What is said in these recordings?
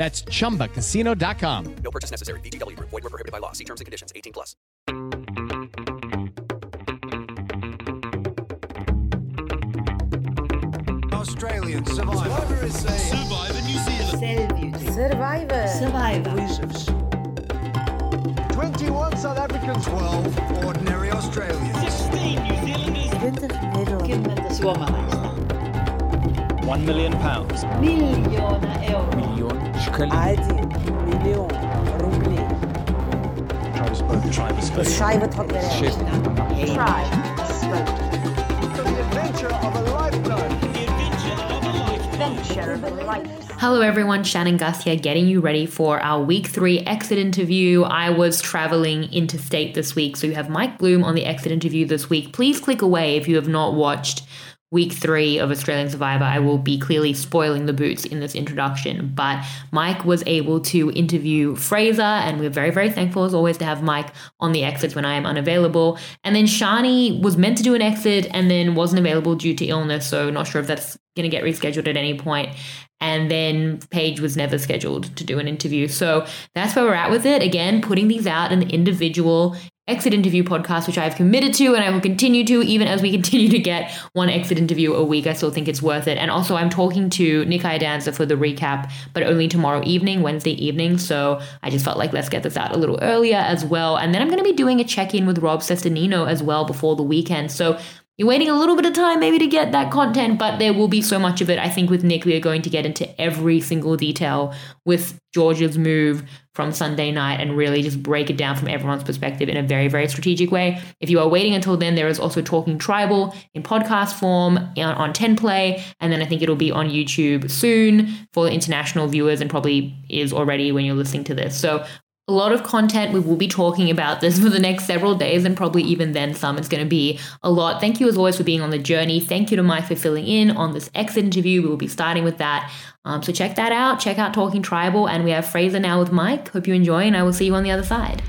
That's chumbacasino.com. No purchase necessary. VGW Group. Void were prohibited by law. See terms and conditions. 18 plus. Australian survivor. Survivor is saying. Survivor New Zealand. Survivor. Survivor. 21 South Africans. 12 ordinary Australians. 16 New Zealanders. 20 Nederlanders. Suomalaista. One million pounds. Miljoona euroa. Miljoen Один миллион рублей. Шайбет Hello everyone, Shannon Gaitz here, getting you ready for our week three exit interview. I was traveling interstate this week, so you have Mike Bloom on the exit interview this week. Please click away if you have not watched week three of Australian Survivor. I will be clearly spoiling the boots in this introduction, but Mike was able to interview Fraser, and we're very, very thankful as always to have Mike on the exits when I am unavailable. And then Shonee was meant to do an exit and then wasn't available due to illness, so not sure if that's going to get rescheduled at any point. And then Paige was never scheduled to do an interview. So that's where we're at with it. Again, putting these out in the individual exit interview podcast, which I've committed to and I will continue to, even as we continue to get one exit interview a week. I still think it's worth it. And also, I'm talking to Nick Iadanza for the recap, but only tomorrow evening, Wednesday evening. So I just felt like let's get this out a little earlier as well. And then I'm going to be doing a check in with Rob Cesternino as well before the weekend. So you're waiting a little bit of time maybe to get that content, but there will be so much of it. I think with Nick, we are going to get into every single detail with George's move from Sunday night and really just break it down from everyone's perspective in a very, very strategic way. If you are waiting until then, there is also Talking Tribal in podcast form on, on 10 Play, and then I think it'll be on YouTube soon for international viewers and probably is already when you're listening to this. So a lot of content. We will be talking about this for the next several days and probably even then some. It's going to be a lot. Thank you as always for being on the journey. Thank you to Mike for filling in on this exit interview. We will be starting with that. Um, so check that out. Check out Talking Tribal. And we have Fraser now with Mike. Hope you enjoy, and I will see you on the other side.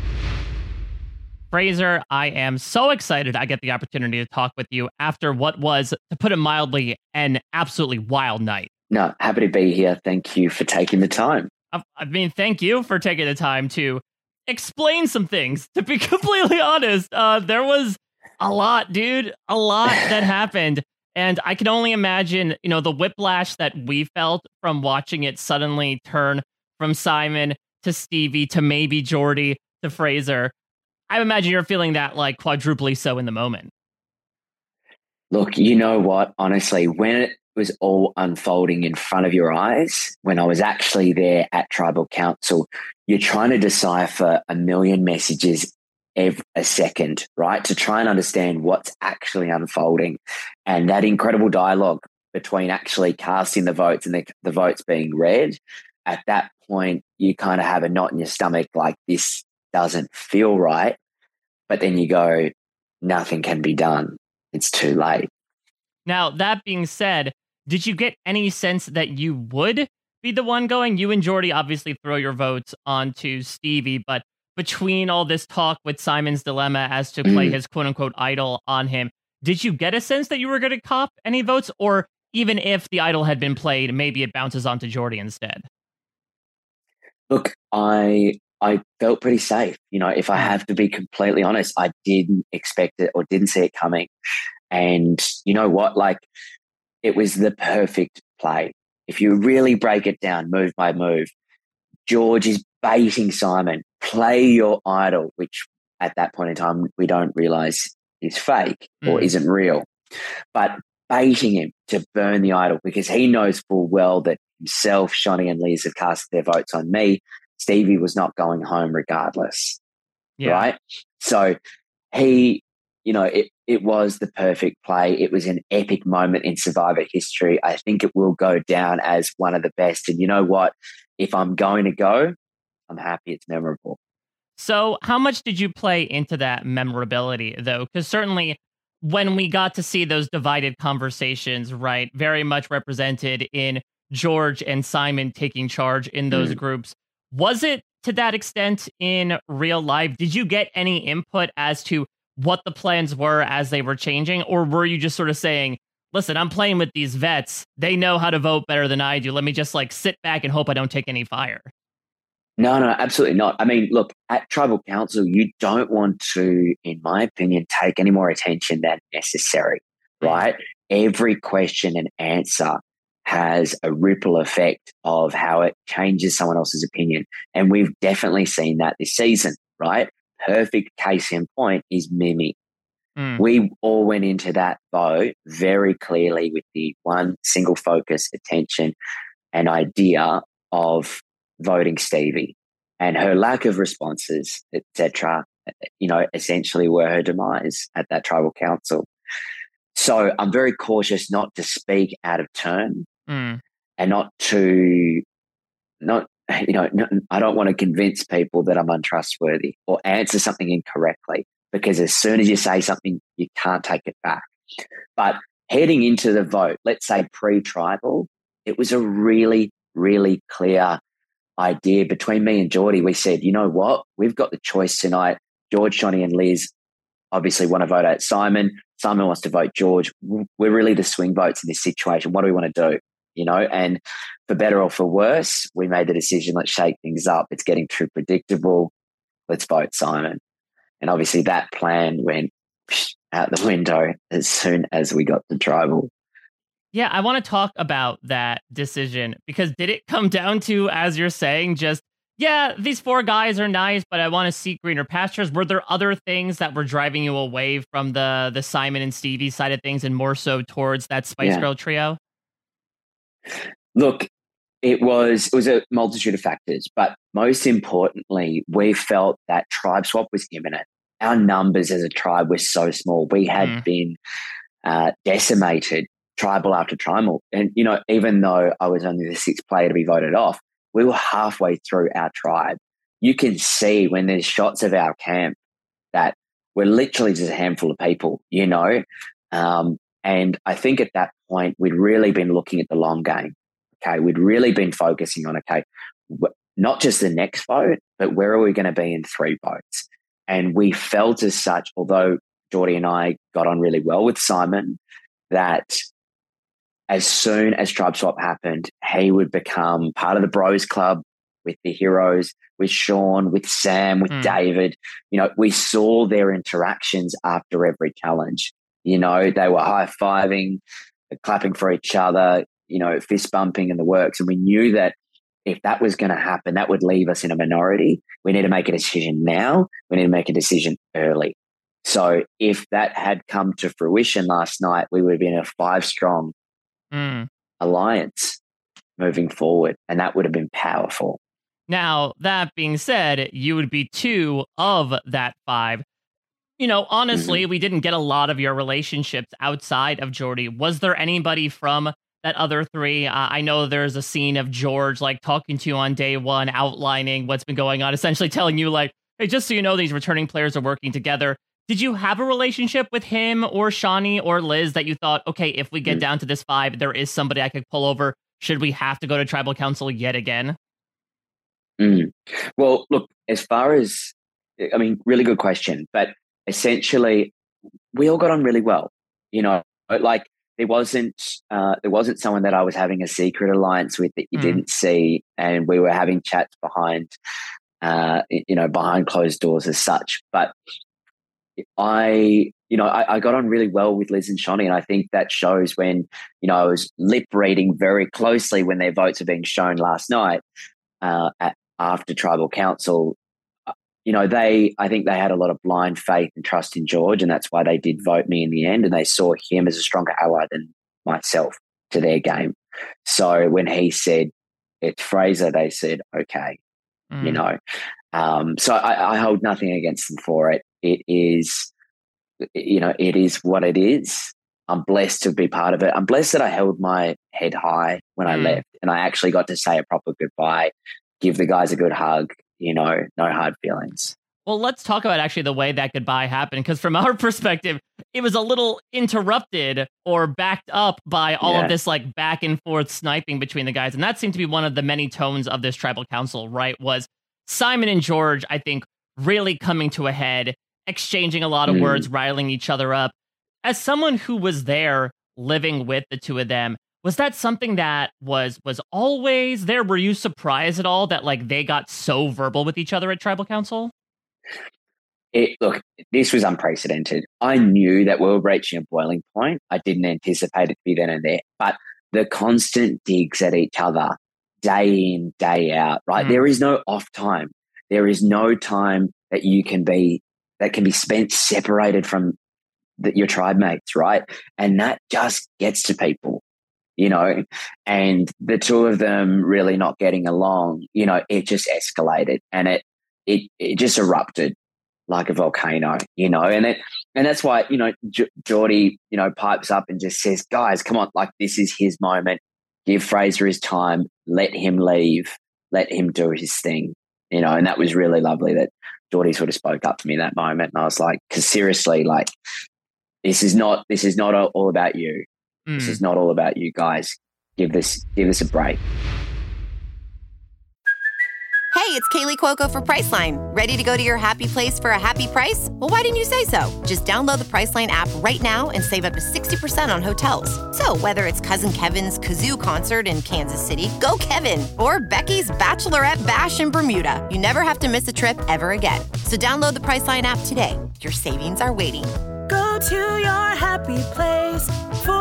Fraser, I am so excited I get the opportunity to talk with you after what was, to put it mildly, an absolutely wild night. No, happy to be here. Thank you for taking the time. I, I mean, thank you for taking the time to explain some things. To be completely honest, uh, there was a lot, dude, a lot that happened. And I can only imagine, you know, the whiplash that we felt from watching it suddenly turn from Simon to Stevie to maybe Jordy to Fraser. I imagine you're feeling that like quadruply so in the moment. Look, you know what? Honestly, when it was all unfolding in front of your eyes when I was actually there at tribal council. You're trying to decipher a million messages every a second, right? To try and understand what's actually unfolding. And that incredible dialogue between actually casting the votes and the, the votes being read, at that point, you kind of have a knot in your stomach like this doesn't feel right. But then you go, nothing can be done. It's too late. Now, that being said, did you get any sense that you would be the one going? You and Jordy obviously throw your votes onto Stevie, but between all this talk with Simon's dilemma as to play mm. his quote unquote idol on him, did you get a sense that you were going to cop any votes? Or even if the idol had been played, maybe it bounces onto Jordy instead? Look, I I felt pretty safe. You know, if I mm. have to be completely honest, I didn't expect it or didn't see it coming. And you know what? Like it was the perfect play. If you really break it down move by move, George is baiting Simon, play your idol, which at that point in time we don't realize is fake or Mm. isn't real. But baiting him to burn the idol because he knows full well that himself, Shonee, and Liz have cast their votes on me. Stevie was not going home regardless. Yeah. Right. So he, you know, it, it was the perfect play. It was an epic moment in Survivor history. I think it will go down as one of the best. And you know what? If I'm going to go, I'm happy it's memorable. So, how much did you play into that memorability, though? Because certainly when we got to see those divided conversations, right, very much represented in George and Simon taking charge in those Mm. groups, was it to that extent in real life? Did you get any input as to what the plans were as they were changing? Or were you just sort of saying, listen, I'm playing with these vets. They know how to vote better than I do. Let me just like sit back and hope I don't take any fire. No, no, absolutely not. I mean, look, at tribal council, you don't want to, in my opinion, take any more attention than necessary, right? Every question and answer has a ripple effect of how it changes someone else's opinion. And we've definitely seen that this season, right? Perfect case in point is Mimi. Mm. We all went into that vote very clearly with the one single focus, attention, and idea of voting Stevie. And her lack of responses, etc., you know, essentially were her demise at that tribal council. So I'm very cautious not to speak out of turn Mm. and not to not you know I don't want to convince people that I'm untrustworthy or answer something incorrectly because as soon as you say something you can't take it back. But heading into the vote, let's say pre-tribal, it was a really really clear idea between me and Geordie. We said, you know what, we've got the choice tonight. George, Johnny, and Liz obviously want to vote out Simon. Simon wants to vote George. We're really the swing votes in this situation. What do we want to do? You know, and for better or for worse, we made the decision let's shake things up. It's getting too predictable. Let's vote Simon. And obviously, that plan went out the window as soon as we got the tribal. Yeah, I want to talk about that decision because did it come down to, as you're saying, just, yeah, these four guys are nice, but I want to seek greener pastures? Were there other things that were driving you away from the the Simon and Stevie side of things and more so towards that Spice Yeah. Girl trio? Look, it was it was a multitude of factors, but most importantly, we felt that tribe swap was imminent. Our numbers as a tribe were so small; we had Mm. been uh, decimated, tribal after tribal. And you know, even though I was only the sixth player to be voted off, we were halfway through our tribe. You can see when there's shots of our camp that we're literally just a handful of people, you know. Um, and I think at that point we'd really been looking at the long game okay, we'd really been focusing on, okay, not just the next vote, but where are we going to be in three votes? And we felt as such, although Geordie and I got on really well with Simon, that as soon as Tribe Swap happened, he would become part of the Bros Club with the heroes, with Sean, with Sam, with Hmm. David. You know, we saw their interactions after every challenge. You know, they were high fiving, clapping for each other, you know, fist bumping and the works. And we knew that if that was going to happen, that would leave us in a minority. We need to make a decision now. We need to make a decision early. So if that had come to fruition last night, we would have been a five strong Mm. alliance moving forward, and that would have been powerful. Now, that being said, you would be two of that five. You know, honestly, we didn't get a lot of your relationships outside of Jordy. Was there anybody from that other three? Uh, I know there's a scene of George like talking to you on day one, outlining what's been going on, essentially telling you, like, hey, just so you know, these returning players are working together. Did you have a relationship with him or Shonee or Liz that you thought, okay, if we get down to this five, there is somebody I could pull over? Should we have to go to tribal council yet again? Mm. Well, look, as far as, I mean, really good question, but essentially, we all got on really well. You know, like there wasn't uh, there wasn't someone that I was having a secret alliance with that you Mm. didn't see, and we were having chats behind, uh, you know, behind closed doors as such. But I, you know, I, I got on really well with Liz and Shonee, and I think that shows when, you know, I was lip reading very closely when their votes are being shown last night uh, at, after tribal council. You know, they, I think they had a lot of blind faith and trust in George, and that's why they did vote me in the end, and they saw him as a stronger ally than myself to their game. So when he said it's Fraser, they said, okay, Mm. you know. Um, so I, I hold nothing against them for it. It is, you know, it is what it is. I'm blessed to be part of it. I'm blessed that I held my head high when I Mm. left and I actually got to say a proper goodbye, give the guys a good hug, you know, no hard feelings. Well, let's talk about actually the way that goodbye happened, because from our perspective, it was a little interrupted or backed up by all Yeah. of this like back and forth sniping between the guys. And that seemed to be one of the many tones of this tribal council, right? Was Simon and George, I think, really coming to a head, exchanging a lot of Mm. words, riling each other up. As someone who was there living with the two of them, was that something that was was always there? Were you surprised at all that like they got so verbal with each other at tribal council? It, look, this was unprecedented. I knew that we were reaching a boiling point. I didn't anticipate it to be then and there, but the constant digs at each other day in, day out, right? Mm. There is no off time. There is no time that you can be, that can be spent separated from the, your tribe mates, right? And that just gets to people, you know, and the two of them really not getting along, you know, it just escalated and it, it, it just erupted like a volcano, you know, and it, and that's why, you know, J- Geordie, you know, pipes up and just says, guys, come on, like this is his moment. Give Fraser his time. Let him leave. Let him do his thing, you know, and that was really lovely that Geordie sort of spoke up to me in that moment. And I was like, because seriously, like, this is not, this is not all about you. This Mm. is not all about you guys. Give this, give this a break. Hey, it's Kaley Cuoco for Priceline. Ready to go to your happy place for a happy price? Well, why didn't you say so? Just download the Priceline app right now and save up to 60% on hotels. So, whether it's Cousin Kevin's Kazoo concert in Kansas City, go Kevin, or Becky's Bachelorette Bash in Bermuda, you never have to miss a trip ever again. So, download the Priceline app today. Your savings are waiting. Go to your happy place for a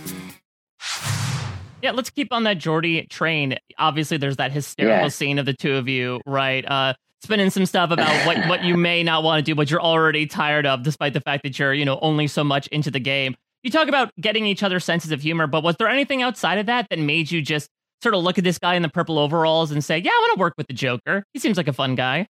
Yeah, let's keep on that Geordie train. Obviously, there's that hysterical Yeah. scene of the two of you, right? Uh, spinning some stuff about what, what you may not want to do, but you're already tired of, despite the fact that you're, you know, only so much into the game. You talk about getting each other's senses of humor, but was there anything outside of that that made you just sort of look at this guy in the purple overalls and say, "Yeah, I want to work with the Joker. He seems like a fun guy."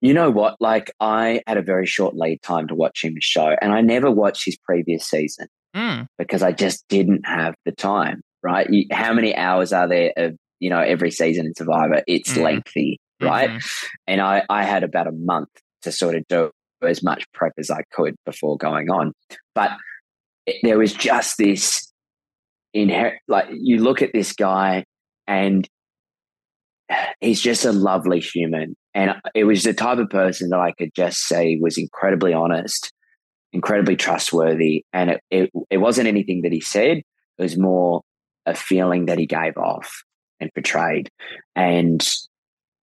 You know what? Like, I had a very short lead time to watch him show, and I never watched his previous season. Mm. because I just didn't have the time. Right? You, how many hours are there of you know every season in Survivor? It's Mm. lengthy, right? And I I had about a month to sort of do as much prep as I could before going on, but it, there was just this inherent like you look at this guy and he's just a lovely human and it was the type of person that i could just say was incredibly honest incredibly trustworthy and it, it, it wasn't anything that he said it was more a feeling that he gave off and portrayed and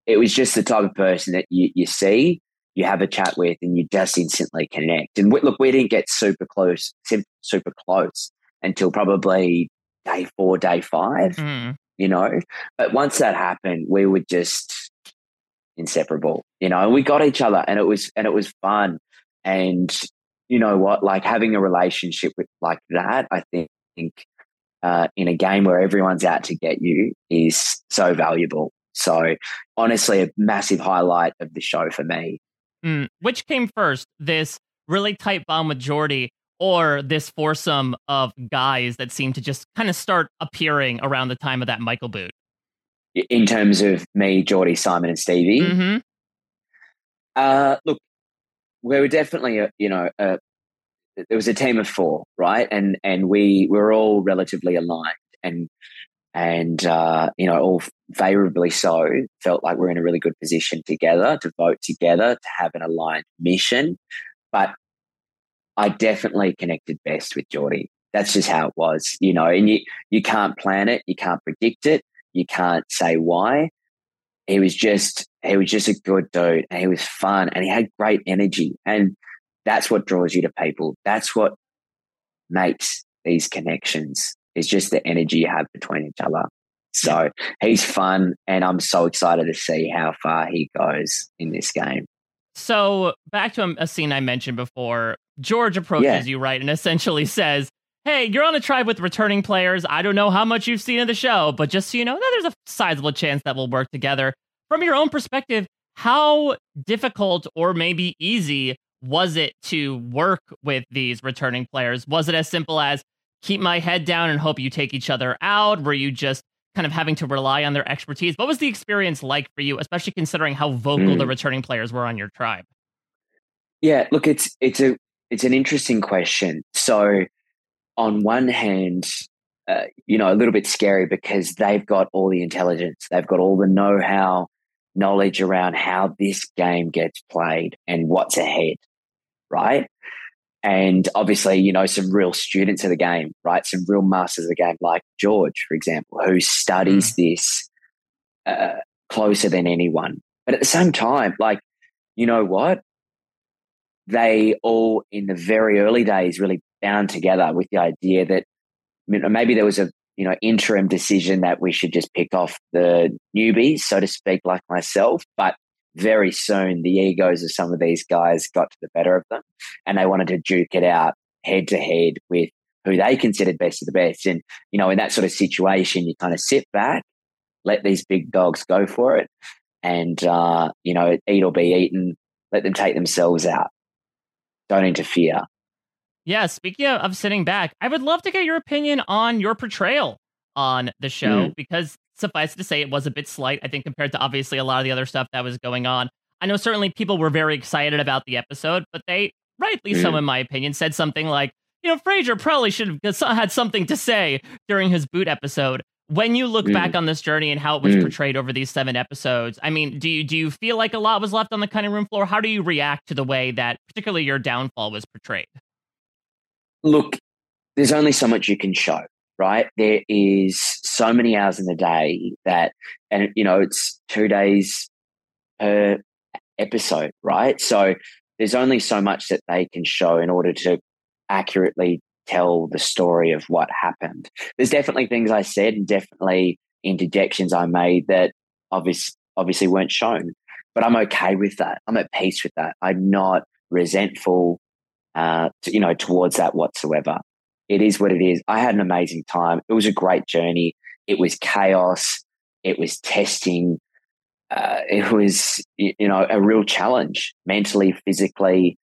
it was just the type of person that you, you see you have a chat with and you just instantly connect and we, look we didn't get super close super close until probably day four day five Mm. you know. But once that happened, we were just inseparable, you know. And we got each other, and it was and it was fun. And you know what? Like having a relationship with like that, I think uh, in a game where everyone's out to get you is so valuable. So honestly, a massive highlight of the show for me. Mm. Which came first, this really tight bond with Jordy, or this foursome of guys that seem to just kind of start appearing around the time of that Michael boot? In terms of me, Geordie, Simon, and Stevie, Mm-hmm. Uh, look, we were definitely, a, you know, a, there was a team of four, right? And and we were all relatively aligned, and and uh, you know, all favorably so. Felt like we're in a really good position together to vote together to have an aligned mission. But I definitely connected best with Geordie. That's just how it was, you know. And you you can't plan it, you can't predict it, you can't say why he was just he was just a good dude and he was fun and he had great energy and that's what draws you to people that's what makes these connections is just the energy you have between each other so he's fun and i'm so excited to see how far he goes in this game So back to a, scene I mentioned before. George approaches Yeah. you right and essentially says, "Hey, you're on a tribe with returning players. I don't know how much you've seen of the show, but just so you know, there's a sizable chance that we'll work together." From your own perspective, how difficult or maybe easy was it to work with these returning players? Was it as simple as keep my head down and hope you take each other out? Were you just kind of having to rely on their expertise? What was the experience like for you, especially considering how vocal Mm. the returning players were on your tribe? Yeah, look, it's it's a it's an interesting question. So, on one hand, uh, you know, a little bit scary because they've got all the intelligence, they've got all the know-how, knowledge around how this game gets played and what's ahead, right? And obviously, you know, some real students of the game, right? Some real masters of the game, like George, for example, who studies this uh, closer than anyone. But at the same time, like, you know what? they all in the very early days really bound together with the idea that you know, maybe there was a you know interim decision that we should just pick off the newbies, so to speak, like myself. But very soon, the egos of some of these guys got to the better of them, and they wanted to duke it out head to head with who they considered best of the best. And you know, in that sort of situation, you kind of sit back, let these big dogs go for it, and uh, you know, eat or be eaten. Let them take themselves out don't interfere. Yeah, speaking of, of sitting back, I would love to get your opinion on your portrayal on the show Mm. because suffice it to say, it was a bit slight, I think, compared to obviously a lot of the other stuff that was going on. I know certainly people were very excited about the episode, but they, rightly so, Mm. in my opinion, said something like, you know, Fraser probably should have had something to say during his boot episode. When you look Mm. back on this journey and how it was Mm. portrayed over these seven episodes, I mean, do you do you feel like a lot was left on the cutting room floor? How do you react to the way that particularly your downfall was portrayed? Look, there's only so much you can show, right? There is so many hours in the day that, and you know, it's two days per episode, right? So there's only so much that they can show in order to accurately tell the story of what happened. There's definitely things I said and definitely interjections I made that obvious, obviously weren't shown, but I'm okay with that. I'm at peace with that. I'm not resentful, uh, you know, towards that whatsoever. It is what it is. I had an amazing time. It was a great journey. It was chaos. It was testing. Uh, it was, you know, a real challenge mentally, physically,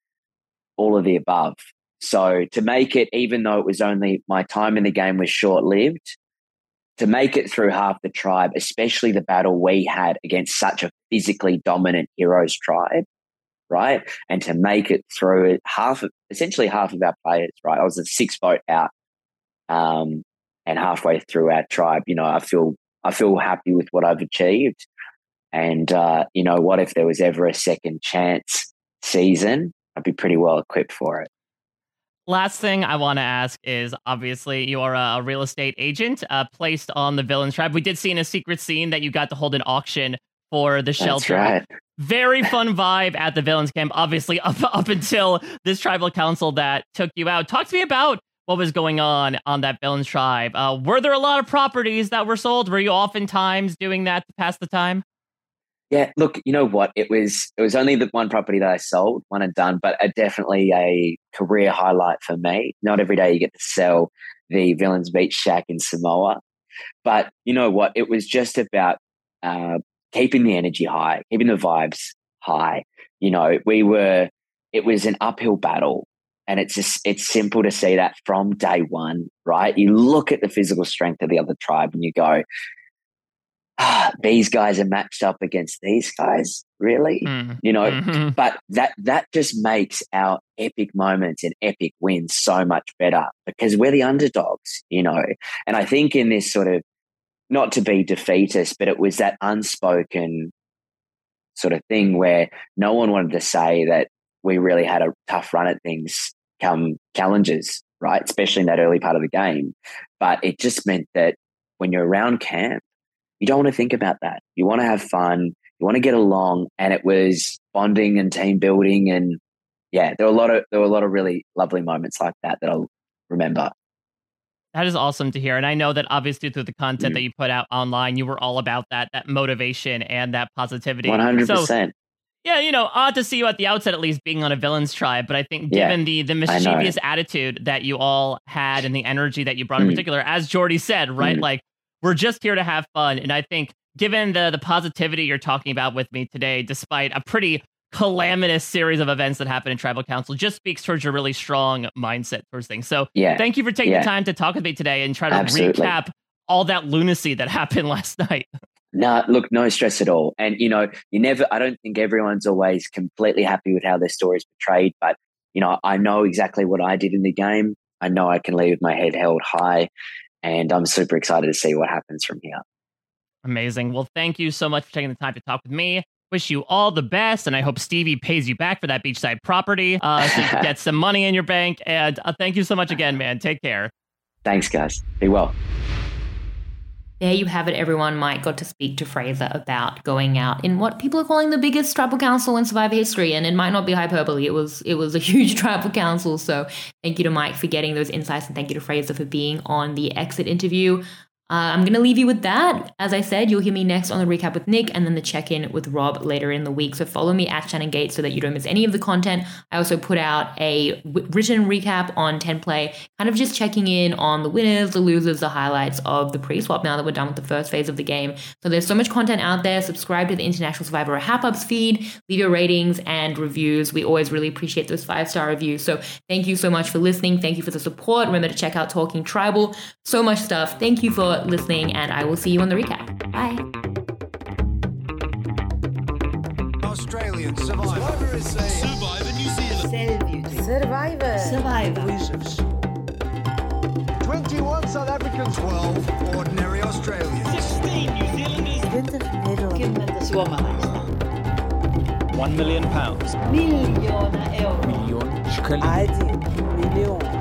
all of the above. So to make it, even though it was only my time in the game was short lived, to make it through half the tribe, especially the battle we had against such a physically dominant heroes tribe, right? And to make it through it half of, essentially half of our players, right? I was a six vote out. Um, and halfway through our tribe, you know, I feel I feel happy with what I've achieved. And uh, you know, what if there was ever a second chance season? I'd be pretty well equipped for it. Last thing I want to ask is obviously you are a real estate agent uh, placed on the Villains Tribe. We did see in a secret scene that you got to hold an auction for the shelter. That's right. Very fun vibe at the Villains Camp, obviously, up, up until this tribal council that took you out. Talk to me about what was going on on that Villains Tribe. Uh, were there a lot of properties that were sold? Were you oftentimes doing that to pass the time? Yeah, look, you know what? It was it was only the one property that I sold, one and done, but a, definitely a career highlight for me. Not every day you get to sell the Villains Beach Shack in Samoa, but you know what? It was just about uh, keeping the energy high, keeping the vibes high. You know, we were. It was an uphill battle, and it's just it's simple to see that from day one, right? You look at the physical strength of the other tribe, and you go, ah, these guys are matched up against these guys, really? Mm. You know, Mm-hmm. but that that just makes our epic moments and epic wins so much better because we're the underdogs, you know. And I think in this sort of not to be defeatist, but it was that unspoken sort of thing where no one wanted to say that we really had a tough run at things come challenges, right? Especially in that early part of the game. But it just meant that when you're around camp, you don't want to think about that. You want to have fun. You want to get along. And it was bonding and team building. And yeah, there were a lot of there were a lot of really lovely moments like that that I'll remember. That is awesome to hear. And I know that obviously through the content Mm. that you put out online, you were all about that, that motivation and that positivity. One hundred So, percent. yeah, you know, odd to see you at the outset, at least being on a villain's tribe. But I think Yeah, given the the mischievous attitude that you all had and the energy that you brought in Mm. particular, as Jordy said, right? Mm. Like we're just here to have fun. And I think given the the positivity you're talking about with me today, despite a pretty calamitous series of events that happened in tribal council, just speaks towards your really strong mindset towards things. So Yeah, thank you for taking yeah. the time to talk with me today and try to Absolutely. recap all that lunacy that happened last night. No, look, no stress at all. And you know, you never. I don't think everyone's always completely happy with how their story is portrayed, but you know, I know exactly what I did in the game. I know I can leave with my head held high, and I'm super excited to see what happens from here. Amazing. Well, thank you so much for taking the time to talk with me. Wish you all the best, and I hope Stevie pays you back for that beachside property uh, so you can get some money in your bank. And uh, thank you so much again, man. Take care. Thanks, guys. Be well. There you have it, everyone. Mike got to speak to Fraser about going out in what people are calling the biggest tribal council in Survivor history, and it might not be hyperbole. It was it was a huge tribal council. So thank you to Mike for getting those insights, and thank you to Fraser for being on the exit interview. Uh, I'm going to leave you with that. As I said, you'll hear me next on the recap with Nick and then the check in with Rob later in the week. So follow me at Shannon Gaitz so that you don't miss any of the content. I also put out a written recap on 10 play, kind of just checking in on the winners, the losers, the highlights of the pre swap now that we're done with the first phase of the game. So there's so much content out there. Subscribe to the International Survivor Hap Ups feed, leave your ratings and reviews. We always really appreciate those five star reviews. So thank you so much for listening. Thank you for the support. Remember to check out Talking Tribal. So much stuff. Thank you for listening, and I will see you on the recap. Bye. Australian Survivor. Survivor New Zealand. Survivor. Survivor. Losers. 21 South Africans. 12 ordinary Australians. 16 New Zealanders. 20 Nederlanders. Kymmentä suomalaista. One million pounds. Miljoona euroa. Million shkelin. Один миллион рублей. Tribe spoke.